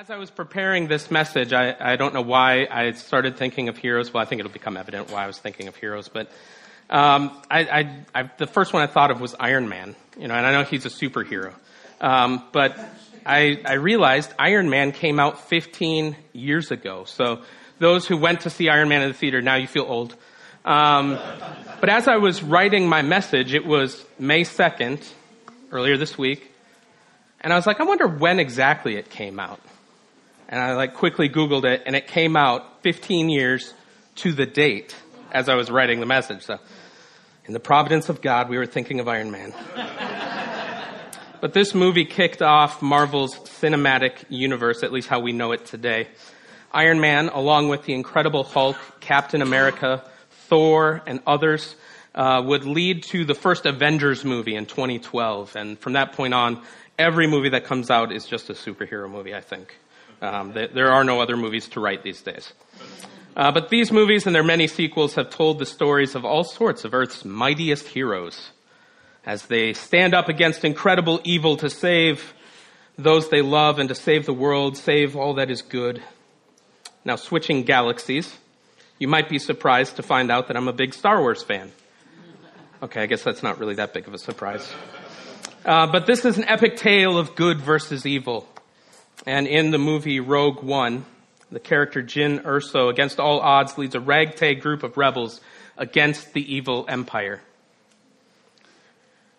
As I was preparing this message, I, I don't know why I started thinking of heroes. Well, I think it'll become evident why I was thinking of heroes, but um, I, I, the first one I thought of was Iron Man. You know, and I know he's a superhero, um, but I, I realized Iron Man came out 15 years ago. So those who went to see Iron Man in the theater, now you feel old. Um, but as I was writing my message, it was May 2nd, earlier this week, and I was like, I wonder when exactly it came out and I like quickly Googled it, and it came out 15 years to the date as I was writing the message. So, in the providence of God, we were thinking of Iron Man. but this movie kicked off Marvel's cinematic universe, at least how we know it today. Iron Man, along with the Incredible Hulk, Captain America, Thor, and others, uh, would lead to the first Avengers movie in 2012. And from that point on, every movie that comes out is just a superhero movie, I think. Um, there are no other movies to write these days. Uh, but these movies and their many sequels have told the stories of all sorts of Earth's mightiest heroes as they stand up against incredible evil to save those they love and to save the world, save all that is good. Now, switching galaxies, you might be surprised to find out that I'm a big Star Wars fan. Okay, I guess that's not really that big of a surprise. Uh, but this is an epic tale of good versus evil. And in the movie Rogue One, the character Jyn Erso, against all odds, leads a ragtag group of rebels against the evil empire.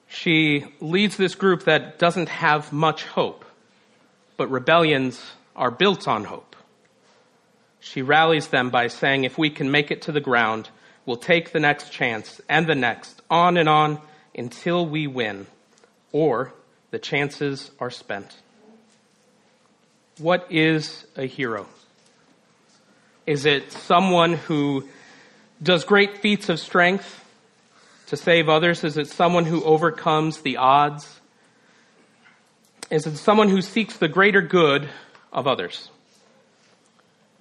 She leads this group that doesn't have much hope, but rebellions are built on hope. She rallies them by saying, if we can make it to the ground, we'll take the next chance and the next, on and on until we win, or the chances are spent. What is a hero? Is it someone who does great feats of strength to save others? Is it someone who overcomes the odds? Is it someone who seeks the greater good of others?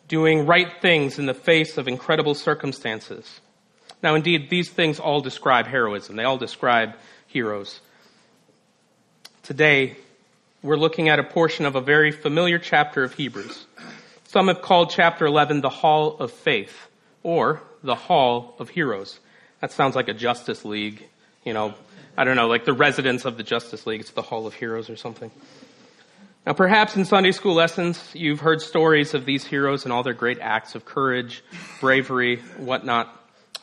Doing right things in the face of incredible circumstances. Now, indeed, these things all describe heroism. They all describe heroes. Today, we're looking at a portion of a very familiar chapter of Hebrews. Some have called chapter 11 the Hall of Faith or the Hall of Heroes. That sounds like a Justice League, you know, I don't know, like the residents of the Justice League. It's the Hall of Heroes or something. Now, perhaps in Sunday school lessons, you've heard stories of these heroes and all their great acts of courage, bravery, whatnot,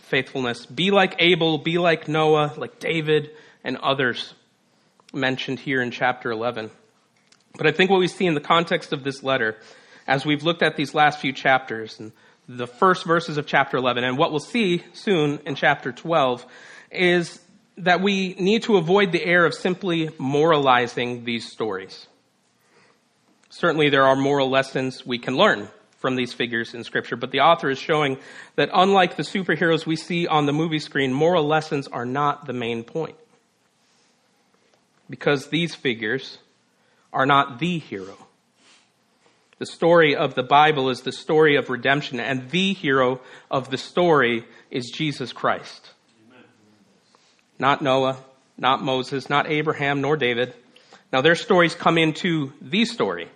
faithfulness. Be like Abel, be like Noah, like David, and others mentioned here in chapter 11. But I think what we see in the context of this letter, as we've looked at these last few chapters and the first verses of chapter 11, and what we'll see soon in chapter 12, is that we need to avoid the error of simply moralizing these stories. Certainly, there are moral lessons we can learn from these figures in Scripture, but the author is showing that unlike the superheroes we see on the movie screen, moral lessons are not the main point. Because these figures are not the hero. The story of the Bible is the story of redemption, and the hero of the story is Jesus Christ. Amen. Not Noah, not Moses, not Abraham, nor David. Now, their stories come into the story,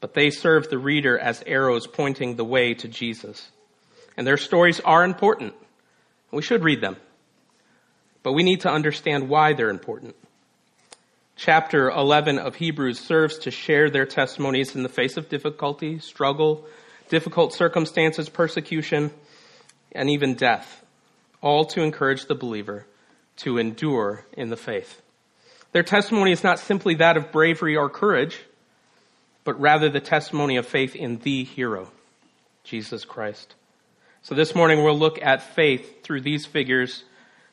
but they serve the reader as arrows pointing the way to Jesus. And their stories are important. We should read them. But we need to understand why they're important chapter 11 of Hebrews serves to share their testimonies in the face of difficulty, struggle, difficult circumstances, persecution, and even death, all to encourage the believer to endure in the faith. Their testimony is not simply that of bravery or courage, but rather the testimony of faith in the hero, Jesus Christ. So this morning we'll look at faith through these figures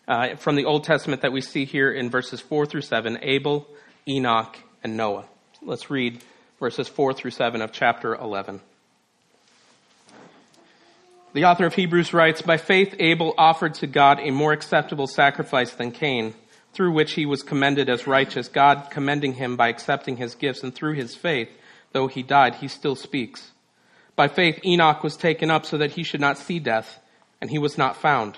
uh, from the Old Testament that we see here in verses 4 through 7 Abel, Enoch, and Noah. Let's read verses 4 through 7 of chapter 11. The author of Hebrews writes, By faith Abel offered to God a more acceptable sacrifice than Cain, through which he was commended as righteous, God commending him by accepting his gifts, and through his faith, though he died, he still speaks. By faith Enoch was taken up so that he should not see death, and he was not found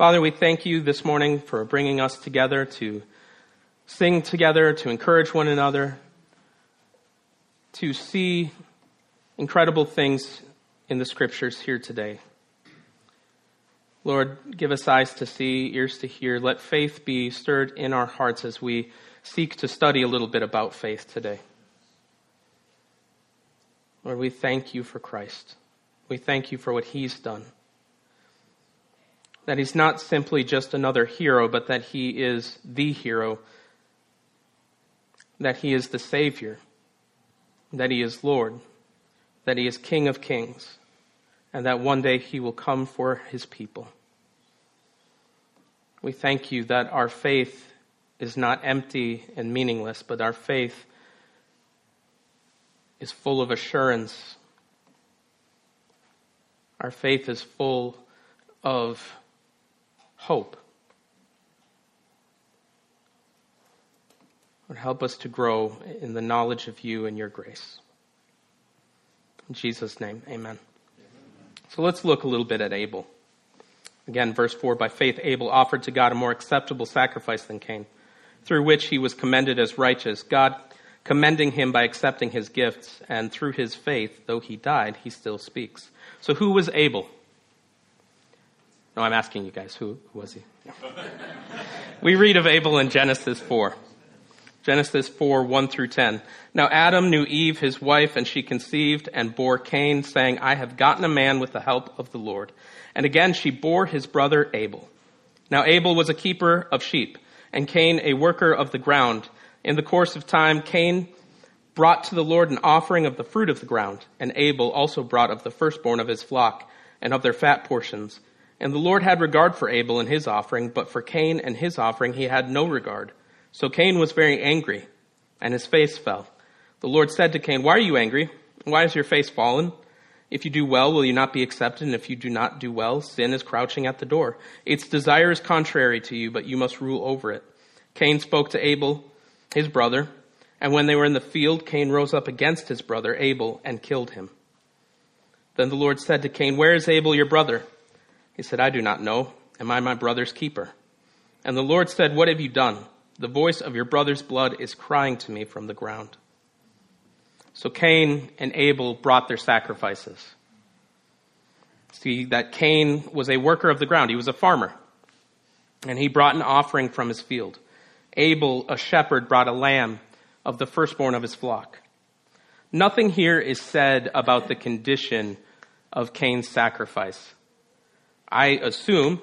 Father, we thank you this morning for bringing us together to sing together, to encourage one another, to see incredible things in the scriptures here today. Lord, give us eyes to see, ears to hear. Let faith be stirred in our hearts as we seek to study a little bit about faith today. Lord, we thank you for Christ. We thank you for what he's done. That he's not simply just another hero, but that he is the hero that he is the Savior, that he is Lord, that he is King of kings, and that one day he will come for his people. We thank you that our faith is not empty and meaningless, but our faith is full of assurance. Our faith is full of hope. Lord, help us to grow in the knowledge of you and your grace. In Jesus' name, amen. So let's look a little bit at Abel. Again, verse 4 By faith, Abel offered to God a more acceptable sacrifice than Cain, through which he was commended as righteous, God commending him by accepting his gifts, and through his faith, though he died, he still speaks. So who was Abel? No, I'm asking you guys, who, who was he? we read of Abel in Genesis 4. Genesis 4, 1 through 10. Now Adam knew Eve, his wife, and she conceived and bore Cain, saying, I have gotten a man with the help of the Lord. And again she bore his brother Abel. Now Abel was a keeper of sheep, and Cain a worker of the ground. In the course of time, Cain brought to the Lord an offering of the fruit of the ground, and Abel also brought of the firstborn of his flock, and of their fat portions. And the Lord had regard for Abel and his offering, but for Cain and his offering he had no regard. So Cain was very angry, and his face fell. The Lord said to Cain, Why are you angry? Why is your face fallen? If you do well, will you not be accepted? And if you do not do well, sin is crouching at the door. Its desire is contrary to you, but you must rule over it. Cain spoke to Abel, his brother, and when they were in the field, Cain rose up against his brother Abel and killed him. Then the Lord said to Cain, Where is Abel your brother? He said, I do not know. Am I my brother's keeper? And the Lord said, What have you done? The voice of your brother's blood is crying to me from the ground. So Cain and Abel brought their sacrifices. See that Cain was a worker of the ground. He was a farmer. And he brought an offering from his field. Abel, a shepherd, brought a lamb of the firstborn of his flock. Nothing here is said about the condition of Cain's sacrifice. I assume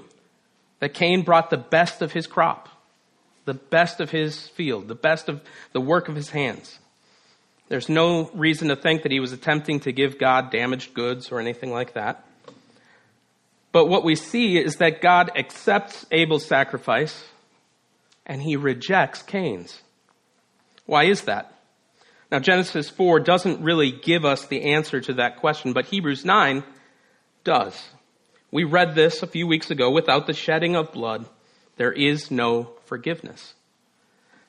that Cain brought the best of his crop the best of his field, the best of the work of his hands. There's no reason to think that he was attempting to give God damaged goods or anything like that. But what we see is that God accepts Abel's sacrifice and he rejects Cain's. Why is that? Now, Genesis 4 doesn't really give us the answer to that question, but Hebrews 9 does. We read this a few weeks ago without the shedding of blood there is no forgiveness.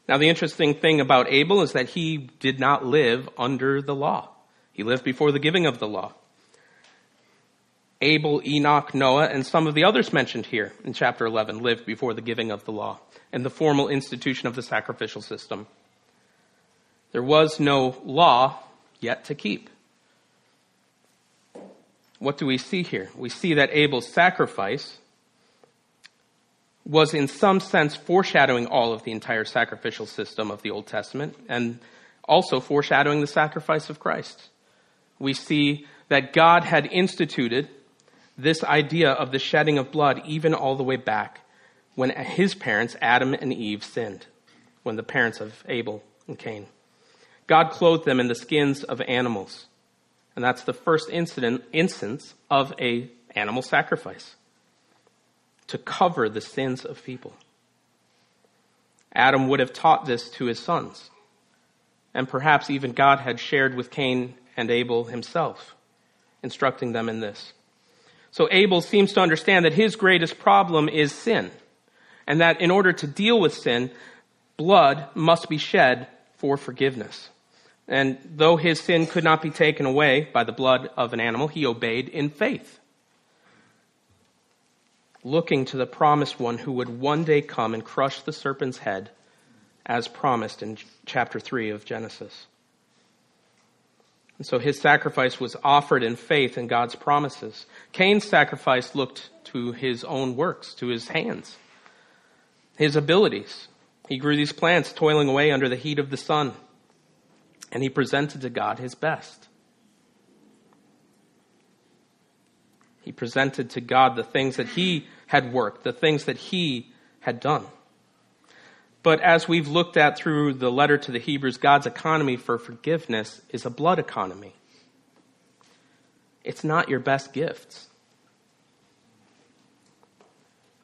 Now, the interesting thing about Abel is that he did not live under the law. He lived before the giving of the law. Abel, Enoch, Noah, and some of the others mentioned here in chapter 11 lived before the giving of the law and the formal institution of the sacrificial system. There was no law yet to keep. What do we see here? We see that Abel's sacrifice was in some sense foreshadowing all of the entire sacrificial system of the Old Testament and also foreshadowing the sacrifice of Christ. We see that God had instituted this idea of the shedding of blood even all the way back when his parents, Adam and Eve, sinned, when the parents of Abel and Cain. God clothed them in the skins of animals. And that's the first incident, instance of a animal sacrifice to cover the sins of people. Adam would have taught this to his sons. And perhaps even God had shared with Cain and Abel himself, instructing them in this. So Abel seems to understand that his greatest problem is sin, and that in order to deal with sin, blood must be shed for forgiveness. And though his sin could not be taken away by the blood of an animal, he obeyed in faith, looking to the promised one who would one day come and crush the serpent's head as promised in chapter 3 of Genesis. And so his sacrifice was offered in faith in God's promises. Cain's sacrifice looked to his own works, to his hands, his abilities. He grew these plants, toiling away under the heat of the sun, and he presented to God his best. He presented to God the things that he had worked, the things that he had done. But as we've looked at through the letter to the Hebrews, God's economy for forgiveness is a blood economy. It's not your best gifts.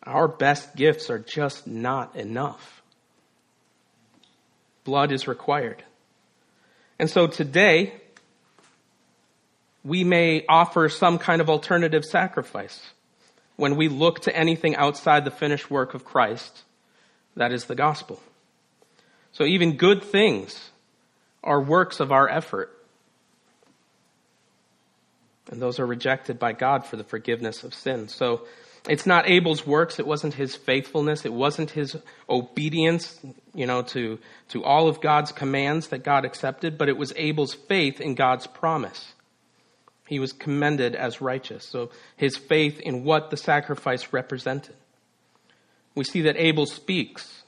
Our best gifts are just not enough. Blood is required. And so today, we may offer some kind of alternative sacrifice when we look to anything outside the finished work of Christ that is the gospel. So even good things are works of our effort. And those are rejected by God for the forgiveness of sin. So it's not Abel's works. It wasn't his faithfulness. It wasn't his obedience, you know, to, to all of God's commands that God accepted, but it was Abel's faith in God's promise. He was commended as righteous. So his faith in what the sacrifice represented we see that Abel speaks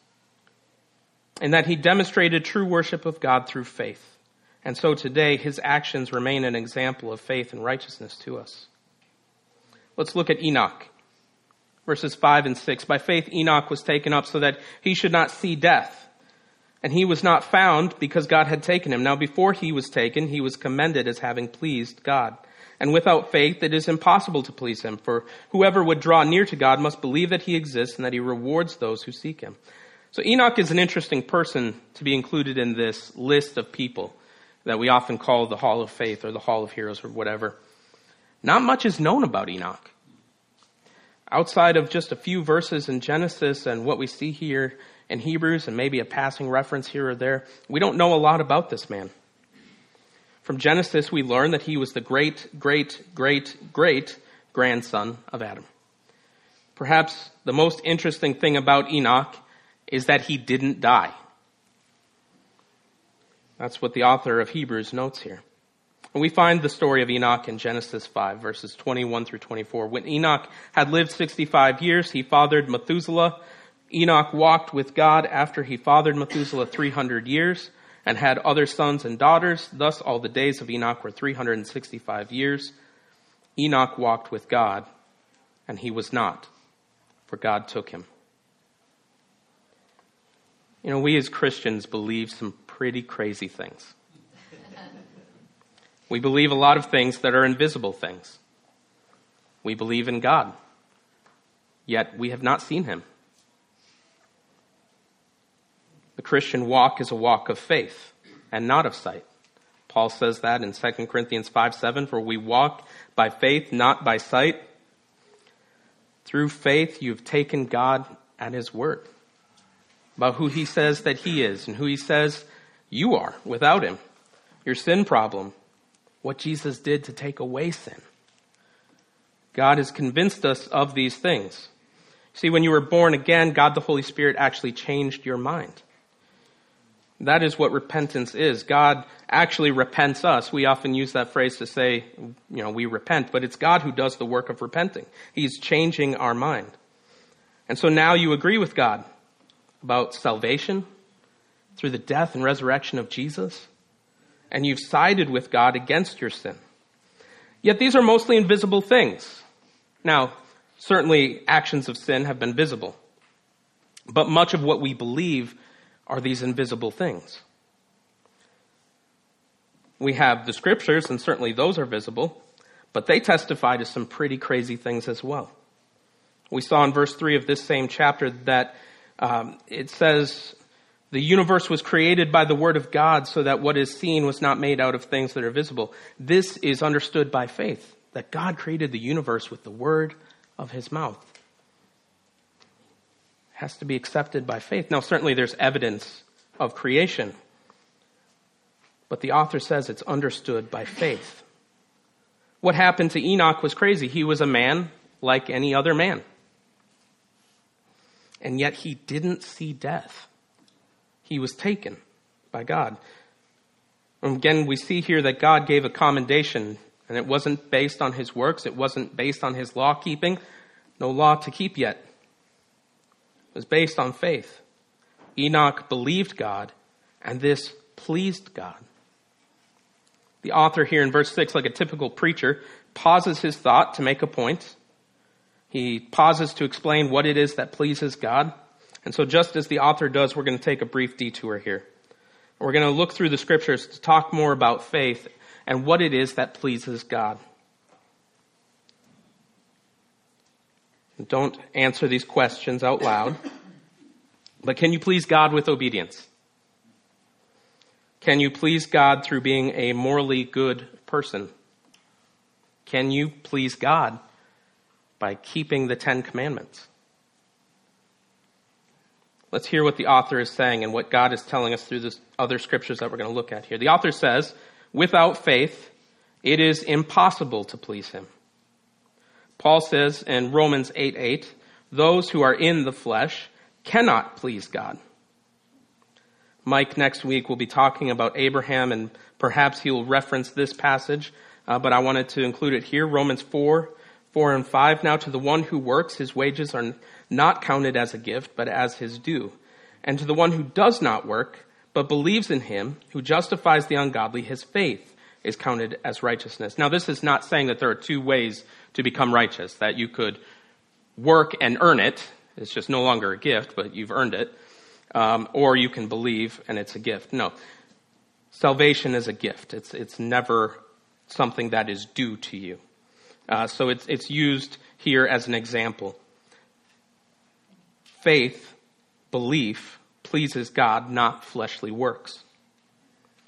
and that he demonstrated true worship of God through faith. And so today, his actions remain an example of faith and righteousness to us. Let's look at Enoch. Verses 5 and 6. By faith, Enoch was taken up so that he should not see death. And he was not found because God had taken him. Now, before he was taken, he was commended as having pleased God. And without faith, it is impossible to please him. For whoever would draw near to God must believe that he exists and that he rewards those who seek him. So Enoch is an interesting person to be included in this list of people that we often call the Hall of Faith or the Hall of Heroes or whatever. Not much is known about Enoch. Outside of just a few verses in Genesis and what we see here in Hebrews and maybe a passing reference here or there, we don't know a lot about this man. From Genesis, we learn that he was the great, great, great, great grandson of Adam. Perhaps the most interesting thing about Enoch is that he didn't die. That's what the author of Hebrews notes here. And we find the story of Enoch in Genesis 5, verses 21 through 24. When Enoch had lived 65 years, he fathered Methuselah. Enoch walked with God after he fathered Methuselah 300 years and had other sons and daughters. Thus, all the days of Enoch were 365 years. Enoch walked with God, and he was not, for God took him. You know, we as Christians believe some pretty crazy things. We believe a lot of things that are invisible things. We believe in God, yet we have not seen him. The Christian walk is a walk of faith and not of sight. Paul says that in 2 Corinthians 5 7, for we walk by faith, not by sight. Through faith, you've taken God at his word about who he says that he is and who he says you are without him, your sin problem, what Jesus did to take away sin. God has convinced us of these things. See, when you were born again, God the Holy Spirit actually changed your mind. That is what repentance is. God actually repents us. We often use that phrase to say, you know, we repent, but it's God who does the work of repenting. He's changing our mind. And so now you agree with God about salvation through the death and resurrection of Jesus, and you've sided with God against your sin. Yet these are mostly invisible things. Now, certainly actions of sin have been visible, but much of what we believe are these invisible things. We have the scriptures, and certainly those are visible, but they testify to some pretty crazy things as well. We saw in verse 3 of this same chapter that um, it says The universe was created by the word of God so that what is seen was not made out of things that are visible. This is understood by faith, that God created the universe with the word of his mouth. It has to be accepted by faith. Now, certainly there's evidence of creation, but the author says it's understood by faith. What happened to Enoch was crazy. He was a man like any other man. And yet he didn't see death. He was taken by God. And again, we see here that God gave a commendation, and it wasn't based on his works, it wasn't based on his law keeping. No law to keep yet. It was based on faith. Enoch believed God, and this pleased God. The author here in verse 6, like a typical preacher, pauses his thought to make a point. He pauses to explain what it is that pleases God. And so, just as the author does, we're going to take a brief detour here. We're going to look through the scriptures to talk more about faith and what it is that pleases God. Don't answer these questions out loud. But can you please God with obedience? Can you please God through being a morally good person? Can you please God by keeping the Ten Commandments? Let's hear what the author is saying and what God is telling us through the other scriptures that we're going to look at here. The author says, without faith, it is impossible to please him. Paul says in Romans 8 8, those who are in the flesh cannot please God. Mike next week will be talking about Abraham and perhaps he will reference this passage, uh, but I wanted to include it here. Romans 4, 4 and 5. Now to the one who works, his wages are not counted as a gift, but as his due. And to the one who does not work, but believes in him who justifies the ungodly, his faith is counted as righteousness. Now this is not saying that there are two ways to become righteous, that you could work and earn it. It's just no longer a gift, but you've earned it um, or you can believe and it's a gift. No. Salvation is a gift. It's, it's never something that is due to you. Uh, so it's, it's used here as an example. Faith, belief, pleases God, not fleshly works.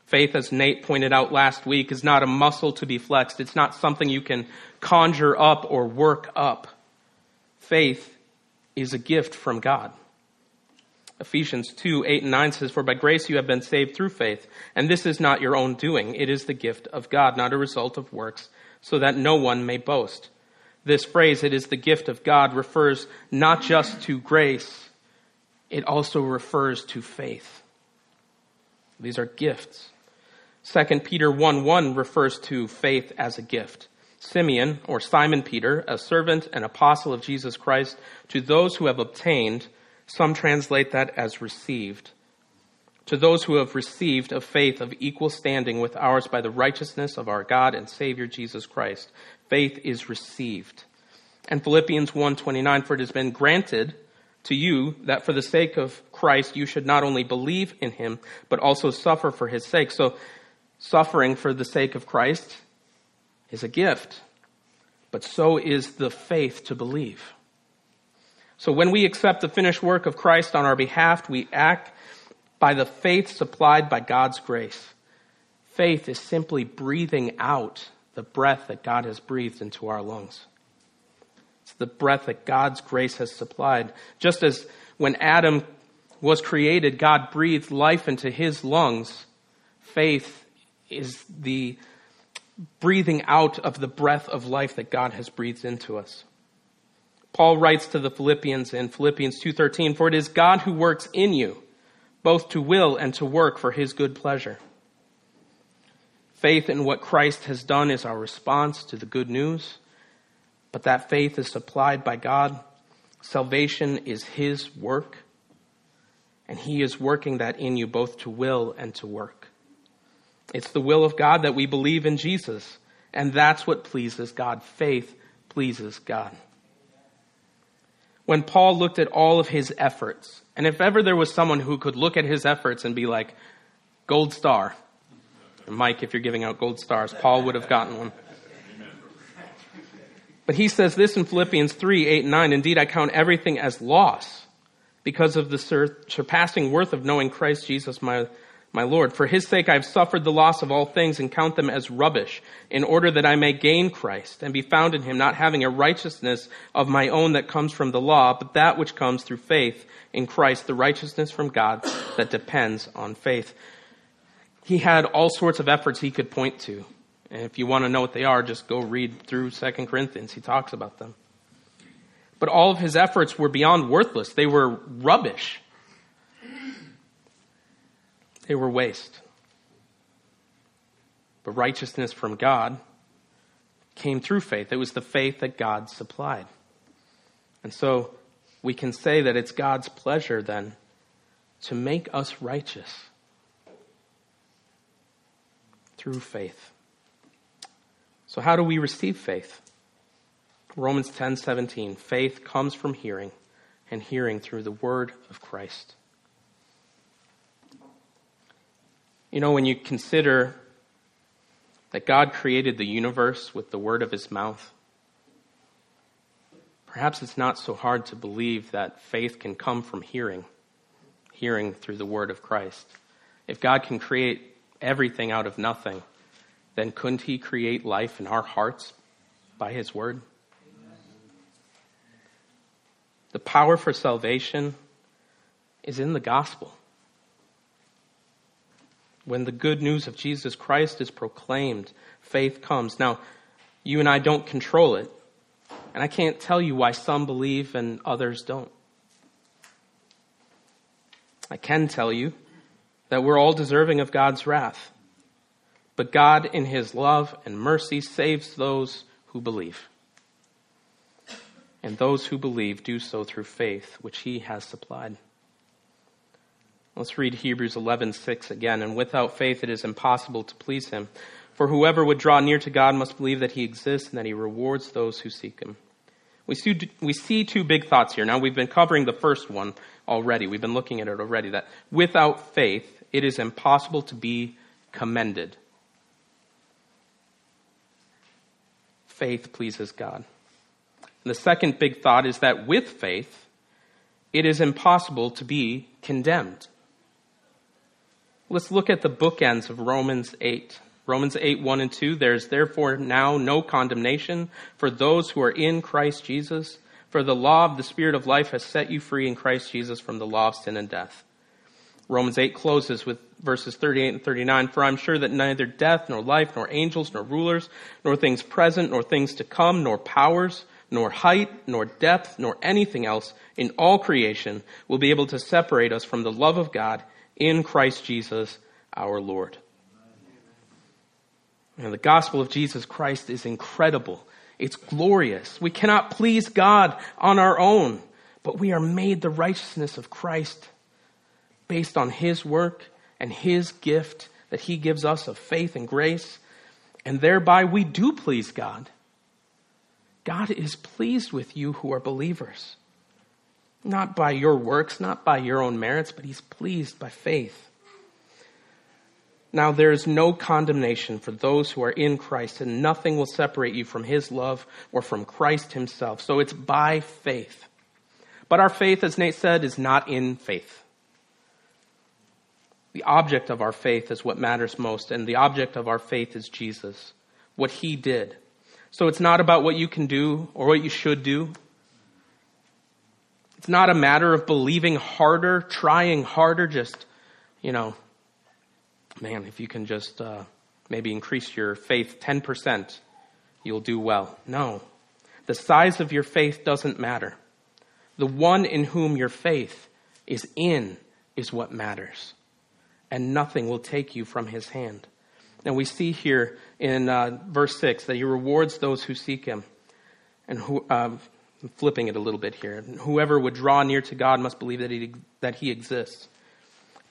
Faith, as Nate pointed out last week, is not a muscle to be flexed. It's not something you can conjure up or work up. Faith is a gift from God. Ephesians 2, 8 and 9 says, For by grace you have been saved through faith, and this is not your own doing. It is the gift of God, not a result of works, so that no one may boast. This phrase, it is the gift of God, refers not just to grace, it also refers to faith. These are gifts. 2 Peter 1 1 refers to faith as a gift. Simeon, or Simon Peter, a servant and apostle of Jesus Christ, to those who have obtained some translate that as received. To those who have received a faith of equal standing with ours by the righteousness of our God and Savior Jesus Christ, faith is received. And Philippians 1:29 for it has been granted to you that for the sake of Christ you should not only believe in him but also suffer for his sake. So suffering for the sake of Christ is a gift. But so is the faith to believe. So when we accept the finished work of Christ on our behalf, we act by the faith supplied by God's grace. Faith is simply breathing out the breath that God has breathed into our lungs. It's the breath that God's grace has supplied. Just as when Adam was created, God breathed life into his lungs, faith is the breathing out of the breath of life that God has breathed into us. Paul writes to the Philippians in Philippians 2:13, "For it is God who works in you, both to will and to work for his good pleasure." Faith in what Christ has done is our response to the good news, but that faith is supplied by God. Salvation is his work, and he is working that in you both to will and to work. It's the will of God that we believe in Jesus, and that's what pleases God. Faith pleases God when Paul looked at all of his efforts. And if ever there was someone who could look at his efforts and be like, gold star. Mike, if you're giving out gold stars, Paul would have gotten one. But he says this in Philippians 3, 8, and 9. Indeed, I count everything as loss because of the surpassing worth of knowing Christ Jesus, my, my Lord. For his sake I have suffered the loss of all things and count them as rubbish, in order that I may gain Christ and be found in him, not having a righteousness of my own that comes from the law, but that which comes through faith in Christ, the righteousness from God that depends on faith. He had all sorts of efforts he could point to. And if you want to know what they are, just go read through 2 Corinthians. He talks about them. But all of his efforts were beyond worthless. They were rubbish. They were waste. But righteousness from God came through faith. It was the faith that God supplied. And so we can say that it's God's pleasure then to make us righteous through faith. So how do we receive faith? Romans 10:17 Faith comes from hearing and hearing through the word of Christ. You know when you consider that God created the universe with the word of his mouth perhaps it's not so hard to believe that faith can come from hearing hearing through the word of Christ. If God can create everything out of nothing, then couldn't he create life in our hearts by his word? The power for salvation is in the gospel. When the good news of Jesus Christ is proclaimed, faith comes. Now, you and I don't control it, and I can't tell you why some believe and others don't. I can tell you that we're all deserving of God's wrath, but God, in His love and mercy, saves those who believe and those who believe do so through faith which he has supplied. Let's read Hebrews 11:6 again, and without faith it is impossible to please him. For whoever would draw near to God must believe that he exists and that he rewards those who seek him. We see, we see two big thoughts here. Now we've been covering the first one already. We've been looking at it already that without faith it is impossible to be commended. Faith pleases God. And the second big thought is that with faith, it is impossible to be condemned. Let's look at the bookends of Romans 8. Romans 8, 1 and 2. There's therefore now no condemnation for those who are in Christ Jesus, for the law of the Spirit of life has set you free in Christ Jesus from the law of sin and death. Romans 8 closes with verses 38 and 39. For I'm sure that neither death, nor life, nor angels, nor rulers, nor things present, nor things to come, nor powers, nor height, nor depth, nor anything else in all creation will be able to separate us from the love of God in Christ Jesus our Lord. And the gospel of Jesus Christ is incredible. It's glorious. We cannot please God on our own, but we are made the righteousness of Christ based on His work and His gift that He gives us of faith and grace. And thereby we do please God. God is pleased with you who are believers. Not by your works, not by your own merits, but He's pleased by faith. Now there is no condemnation for those who are in Christ, and nothing will separate you from His love or from Christ Himself. So it's by faith. But our faith, as Nate said, is not in faith. The object of our faith is what matters most, and the object of our faith is Jesus, what He did. So it's not about what you can do or what you should do. It's not a matter of believing harder, trying harder, just, you know, man, if you can just uh, maybe increase your faith 10%, you'll do well. No. The size of your faith doesn't matter. The one in whom your faith is in is what matters. And nothing will take you from his hand. And we see here in uh, verse 6 that he rewards those who seek him. And who, uh, I'm flipping it a little bit here. Whoever would draw near to God must believe that he, that he exists.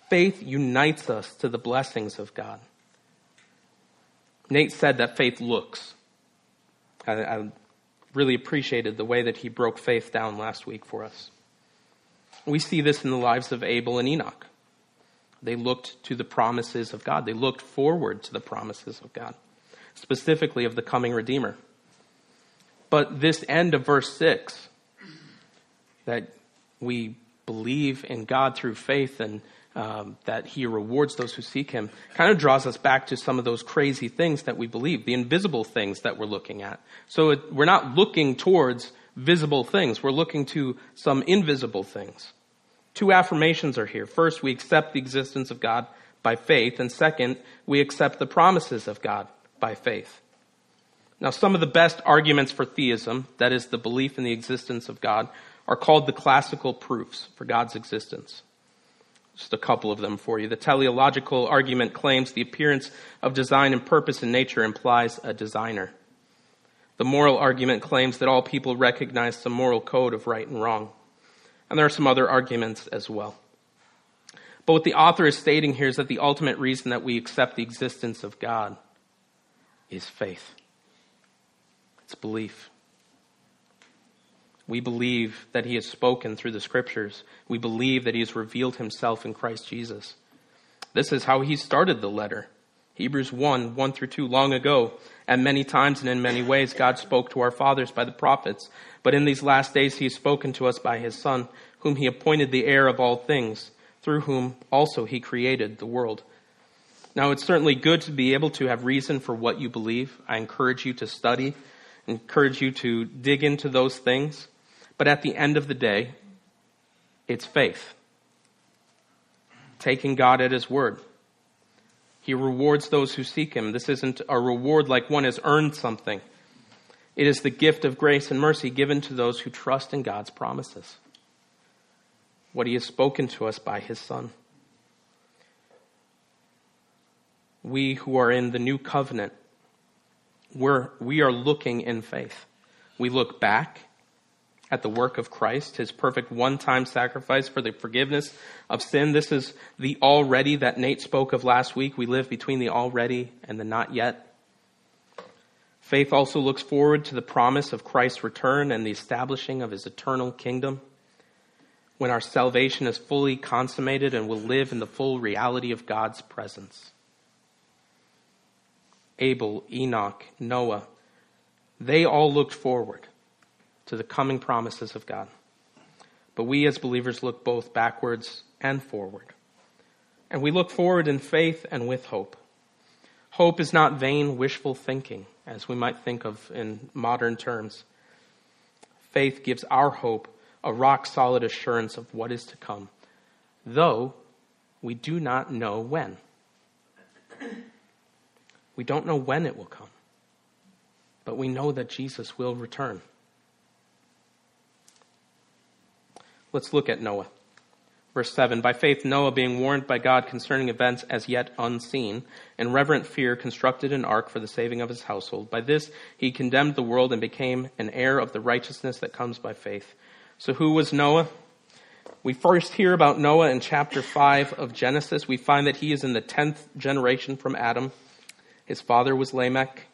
Faith unites us to the blessings of God. Nate said that faith looks. I, I really appreciated the way that he broke faith down last week for us. We see this in the lives of Abel and Enoch. They looked to the promises of God. They looked forward to the promises of God, specifically of the coming Redeemer. But this end of verse 6 that we believe in God through faith and um, that He rewards those who seek Him kind of draws us back to some of those crazy things that we believe, the invisible things that we're looking at. So it, we're not looking towards visible things, we're looking to some invisible things. Two affirmations are here. First, we accept the existence of God by faith, and second, we accept the promises of God by faith. Now, some of the best arguments for theism, that is, the belief in the existence of God, are called the classical proofs for God's existence. Just a couple of them for you. The teleological argument claims the appearance of design and purpose in nature implies a designer. The moral argument claims that all people recognize some moral code of right and wrong. And there are some other arguments as well. But what the author is stating here is that the ultimate reason that we accept the existence of God is faith. It's belief. We believe that he has spoken through the scriptures. We believe that he has revealed himself in Christ Jesus. This is how he started the letter. Hebrews 1, 1 through 2, long ago, and many times and in many ways, God spoke to our fathers by the prophets. But in these last days, he has spoken to us by his Son, whom he appointed the heir of all things, through whom also he created the world. Now, it's certainly good to be able to have reason for what you believe. I encourage you to study, encourage you to dig into those things. But at the end of the day, it's faith. Taking God at his word. He rewards those who seek him. This isn't a reward like one has earned something. It is the gift of grace and mercy given to those who trust in God's promises. What he has spoken to us by his Son. We who are in the new covenant, we're, we are looking in faith. We look back at the work of Christ, his perfect one time sacrifice for the forgiveness of sin. This is the already that Nate spoke of last week. We live between the already and the not yet. Faith also looks forward to the promise of Christ's return and the establishing of his eternal kingdom when our salvation is fully consummated and will live in the full reality of God's presence. Abel, Enoch, Noah, they all looked forward to the coming promises of God. But we as believers look both backwards and forward. And we look forward in faith and with hope. Hope is not vain, wishful thinking, as we might think of in modern terms. Faith gives our hope a rock solid assurance of what is to come, though we do not know when. We don't know when it will come, but we know that Jesus will return. Let's look at Noah. Verse 7 By faith, Noah, being warned by God concerning events as yet unseen, in reverent fear constructed an ark for the saving of his household. By this he condemned the world and became an heir of the righteousness that comes by faith. So, who was Noah? We first hear about Noah in chapter 5 of Genesis. We find that he is in the 10th generation from Adam. His father was Lamech.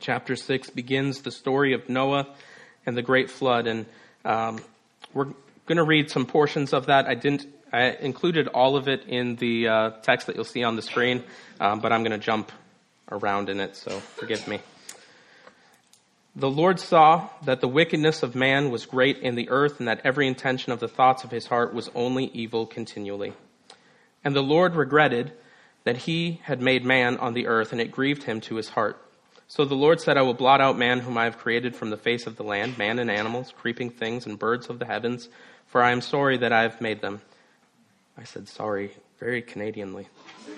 Chapter 6 begins the story of Noah and the great flood. And um, we're going to read some portions of that. I didn't. I included all of it in the uh, text that you'll see on the screen, um, but I'm going to jump around in it, so forgive me. The Lord saw that the wickedness of man was great in the earth, and that every intention of the thoughts of his heart was only evil continually. And the Lord regretted that he had made man on the earth, and it grieved him to his heart. So the Lord said, I will blot out man whom I have created from the face of the land, man and animals, creeping things, and birds of the heavens, for I am sorry that I have made them. I said sorry very Canadianly.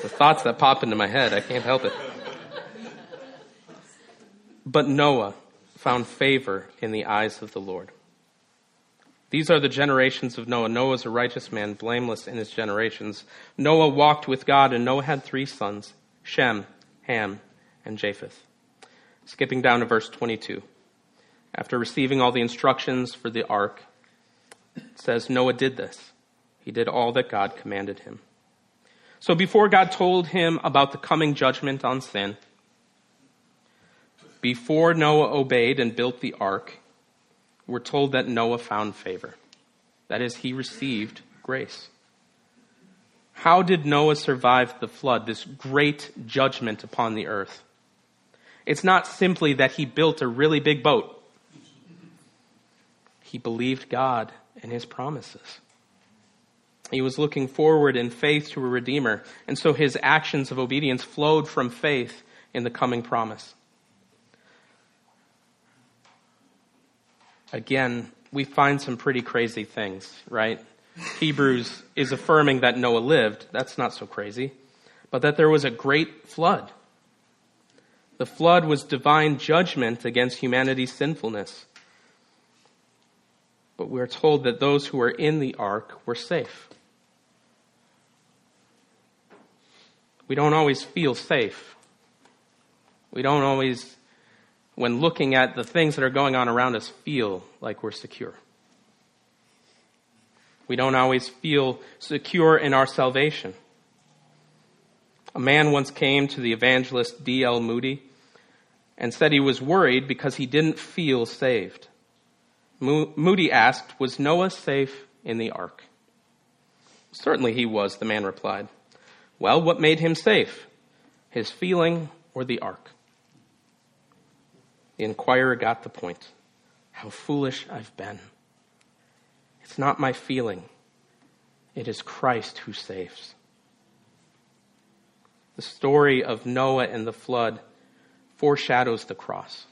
the thoughts that pop into my head, I can't help it. But Noah found favor in the eyes of the Lord. These are the generations of Noah. Noah was a righteous man, blameless in his generations. Noah walked with God, and Noah had three sons. Shem, Ham, and Japheth. Skipping down to verse 22. After receiving all the instructions for the ark, it says Noah did this. He did all that God commanded him. So before God told him about the coming judgment on sin, before Noah obeyed and built the ark, we're told that Noah found favor. That is, he received grace. How did Noah survive the flood, this great judgment upon the earth? It's not simply that he built a really big boat. He believed God and his promises. He was looking forward in faith to a Redeemer, and so his actions of obedience flowed from faith in the coming promise. Again, we find some pretty crazy things, right? Hebrews is affirming that Noah lived. That's not so crazy. But that there was a great flood. The flood was divine judgment against humanity's sinfulness. But we're told that those who were in the ark were safe. We don't always feel safe. We don't always, when looking at the things that are going on around us, feel like we're secure. We don't always feel secure in our salvation. A man once came to the evangelist D.L. Moody and said he was worried because he didn't feel saved. Moody asked, Was Noah safe in the ark? Certainly he was, the man replied. Well, what made him safe? His feeling or the ark? The inquirer got the point. How foolish I've been. It's not my feeling, it is Christ who saves. The story of Noah and the flood foreshadows the cross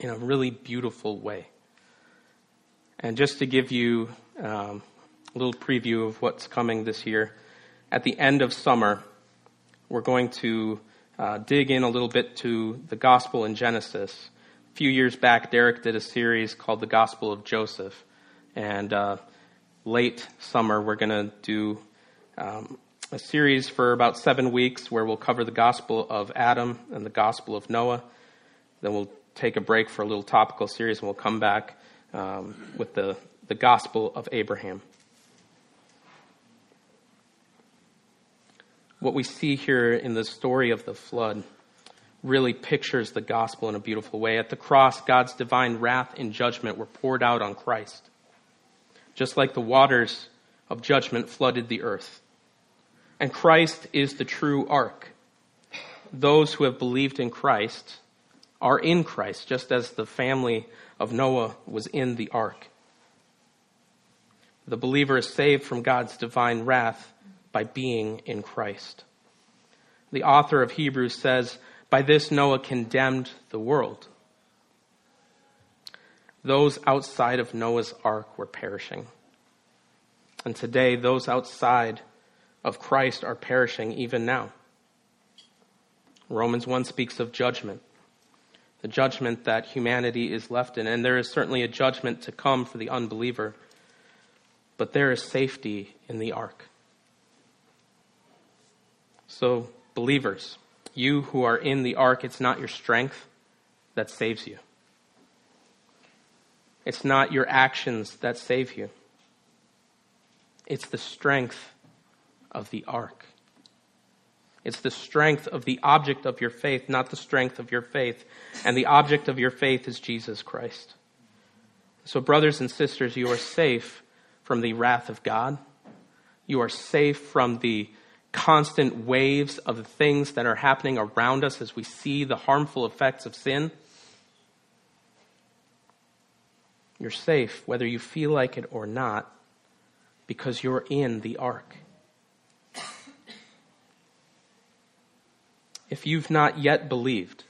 in a really beautiful way. And just to give you um, a little preview of what's coming this year, at the end of summer, we're going to uh, dig in a little bit to the gospel in Genesis. A few years back, Derek did a series called The Gospel of Joseph. And uh, late summer, we're going to do um, a series for about seven weeks where we'll cover the Gospel of Adam and the Gospel of Noah. Then we'll take a break for a little topical series and we'll come back um, with the, the Gospel of Abraham. What we see here in the story of the flood really pictures the gospel in a beautiful way. At the cross, God's divine wrath and judgment were poured out on Christ just like the waters of judgment flooded the earth. And Christ is the true ark. Those who have believed in Christ are in Christ, just as the family of Noah was in the ark. The believer is saved from God's divine wrath by being in Christ. The author of Hebrews says, By this Noah condemned the world those outside of Noah's ark were perishing. And today, those outside of Christ are perishing even now. Romans 1 speaks of judgment, the judgment that humanity is left in. And there is certainly a judgment to come for the unbeliever, but there is safety in the ark. So, believers, you who are in the ark, it's not your strength that saves you. It's not your actions that save you. It's the strength of the ark. It's the strength of the object of your faith, not the strength of your faith. And the object of your faith is Jesus Christ. So, brothers and sisters, you are safe from the wrath of God. You are safe from the constant waves of the things that are happening around us as we see the harmful effects of sin. You're safe whether you feel like it or not because you're in the ark. If you've not yet believed,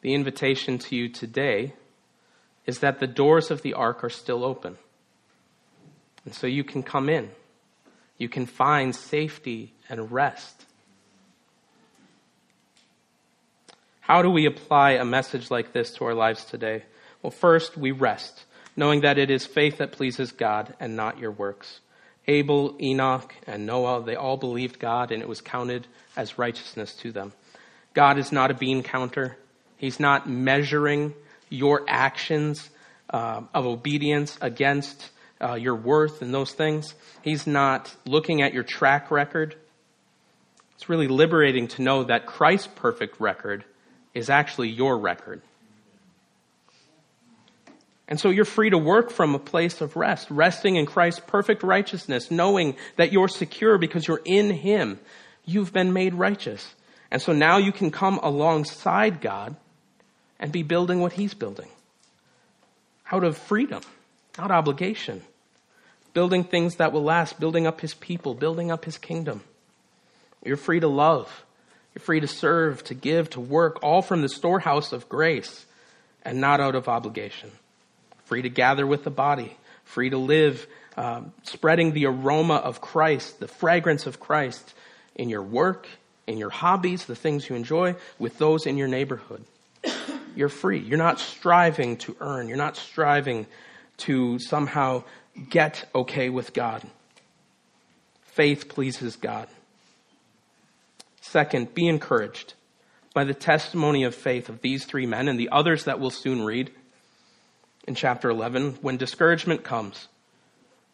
the invitation to you today is that the doors of the ark are still open. And so you can come in. You can find safety and rest. How do we apply a message like this to our lives today? Well, first, we rest, knowing that it is faith that pleases God and not your works. Abel, Enoch, and Noah, they all believed God, and it was counted as righteousness to them. God is not a bean counter. He's not measuring your actions uh, of obedience against uh, your worth and those things. He's not looking at your track record. It's really liberating to know that Christ's perfect record is actually your record. And so you're free to work from a place of rest, resting in Christ's perfect righteousness, knowing that you're secure because you're in Him. You've been made righteous. And so now you can come alongside God and be building what He's building. out of freedom, not obligation. Building things that will last, building up his people, building up his kingdom. You're free to love. You're free to serve, to give, to work, all from the storehouse of grace and not out of obligation. Free to gather with the body, free to live, um, spreading the aroma of Christ, the fragrance of Christ in your work, in your hobbies, the things you enjoy, with those in your neighborhood. You're free. You're not striving to earn. You're not striving to somehow get okay with God. Faith pleases God. Second, be encouraged by the testimony of faith of these three men and the others that we'll soon read in chapter 11. When discouragement comes,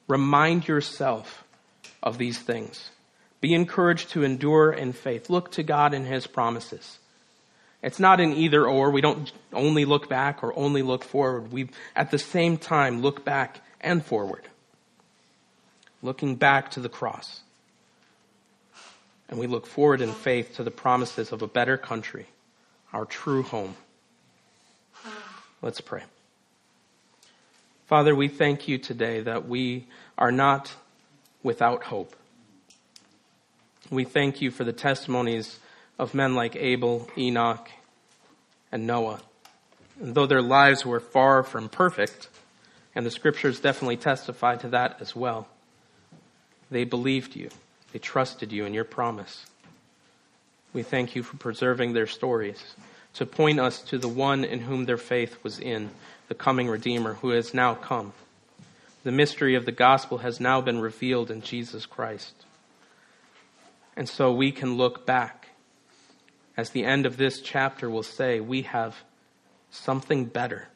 remind yourself of these things. Be encouraged to endure in faith. Look to God and His promises. It's not an either or. We don't only look back or only look forward. We, at the same time, look back and forward. Looking back to the cross. And we look forward in faith to the promises of a better country, our true home. Let's pray. Father, we thank you today that we are not without hope. We thank you for the testimonies of men like Abel, Enoch, and Noah. And though their lives were far from perfect, and the scriptures definitely testify to that as well, they believed you. They trusted you and your promise. We thank you for preserving their stories to point us to the one in whom their faith was in, the coming Redeemer who has now come. The mystery of the gospel has now been revealed in Jesus Christ. And so we can look back. As the end of this chapter will say, we have something better.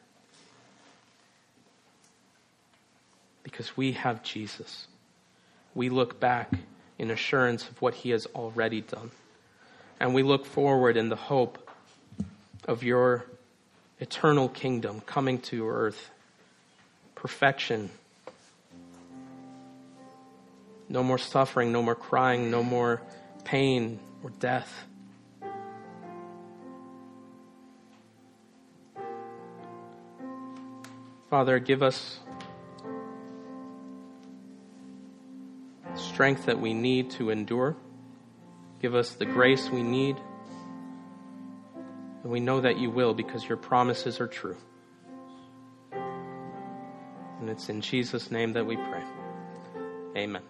Because we have Jesus. We look back in assurance of what he has already done. And we look forward in the hope of your eternal kingdom coming to earth, perfection. No more suffering, no more crying, no more pain or death. Father, give us strength that we need to endure. Give us the grace we need. And we know that you will because your promises are true. And it's in Jesus' name that we pray. Amen.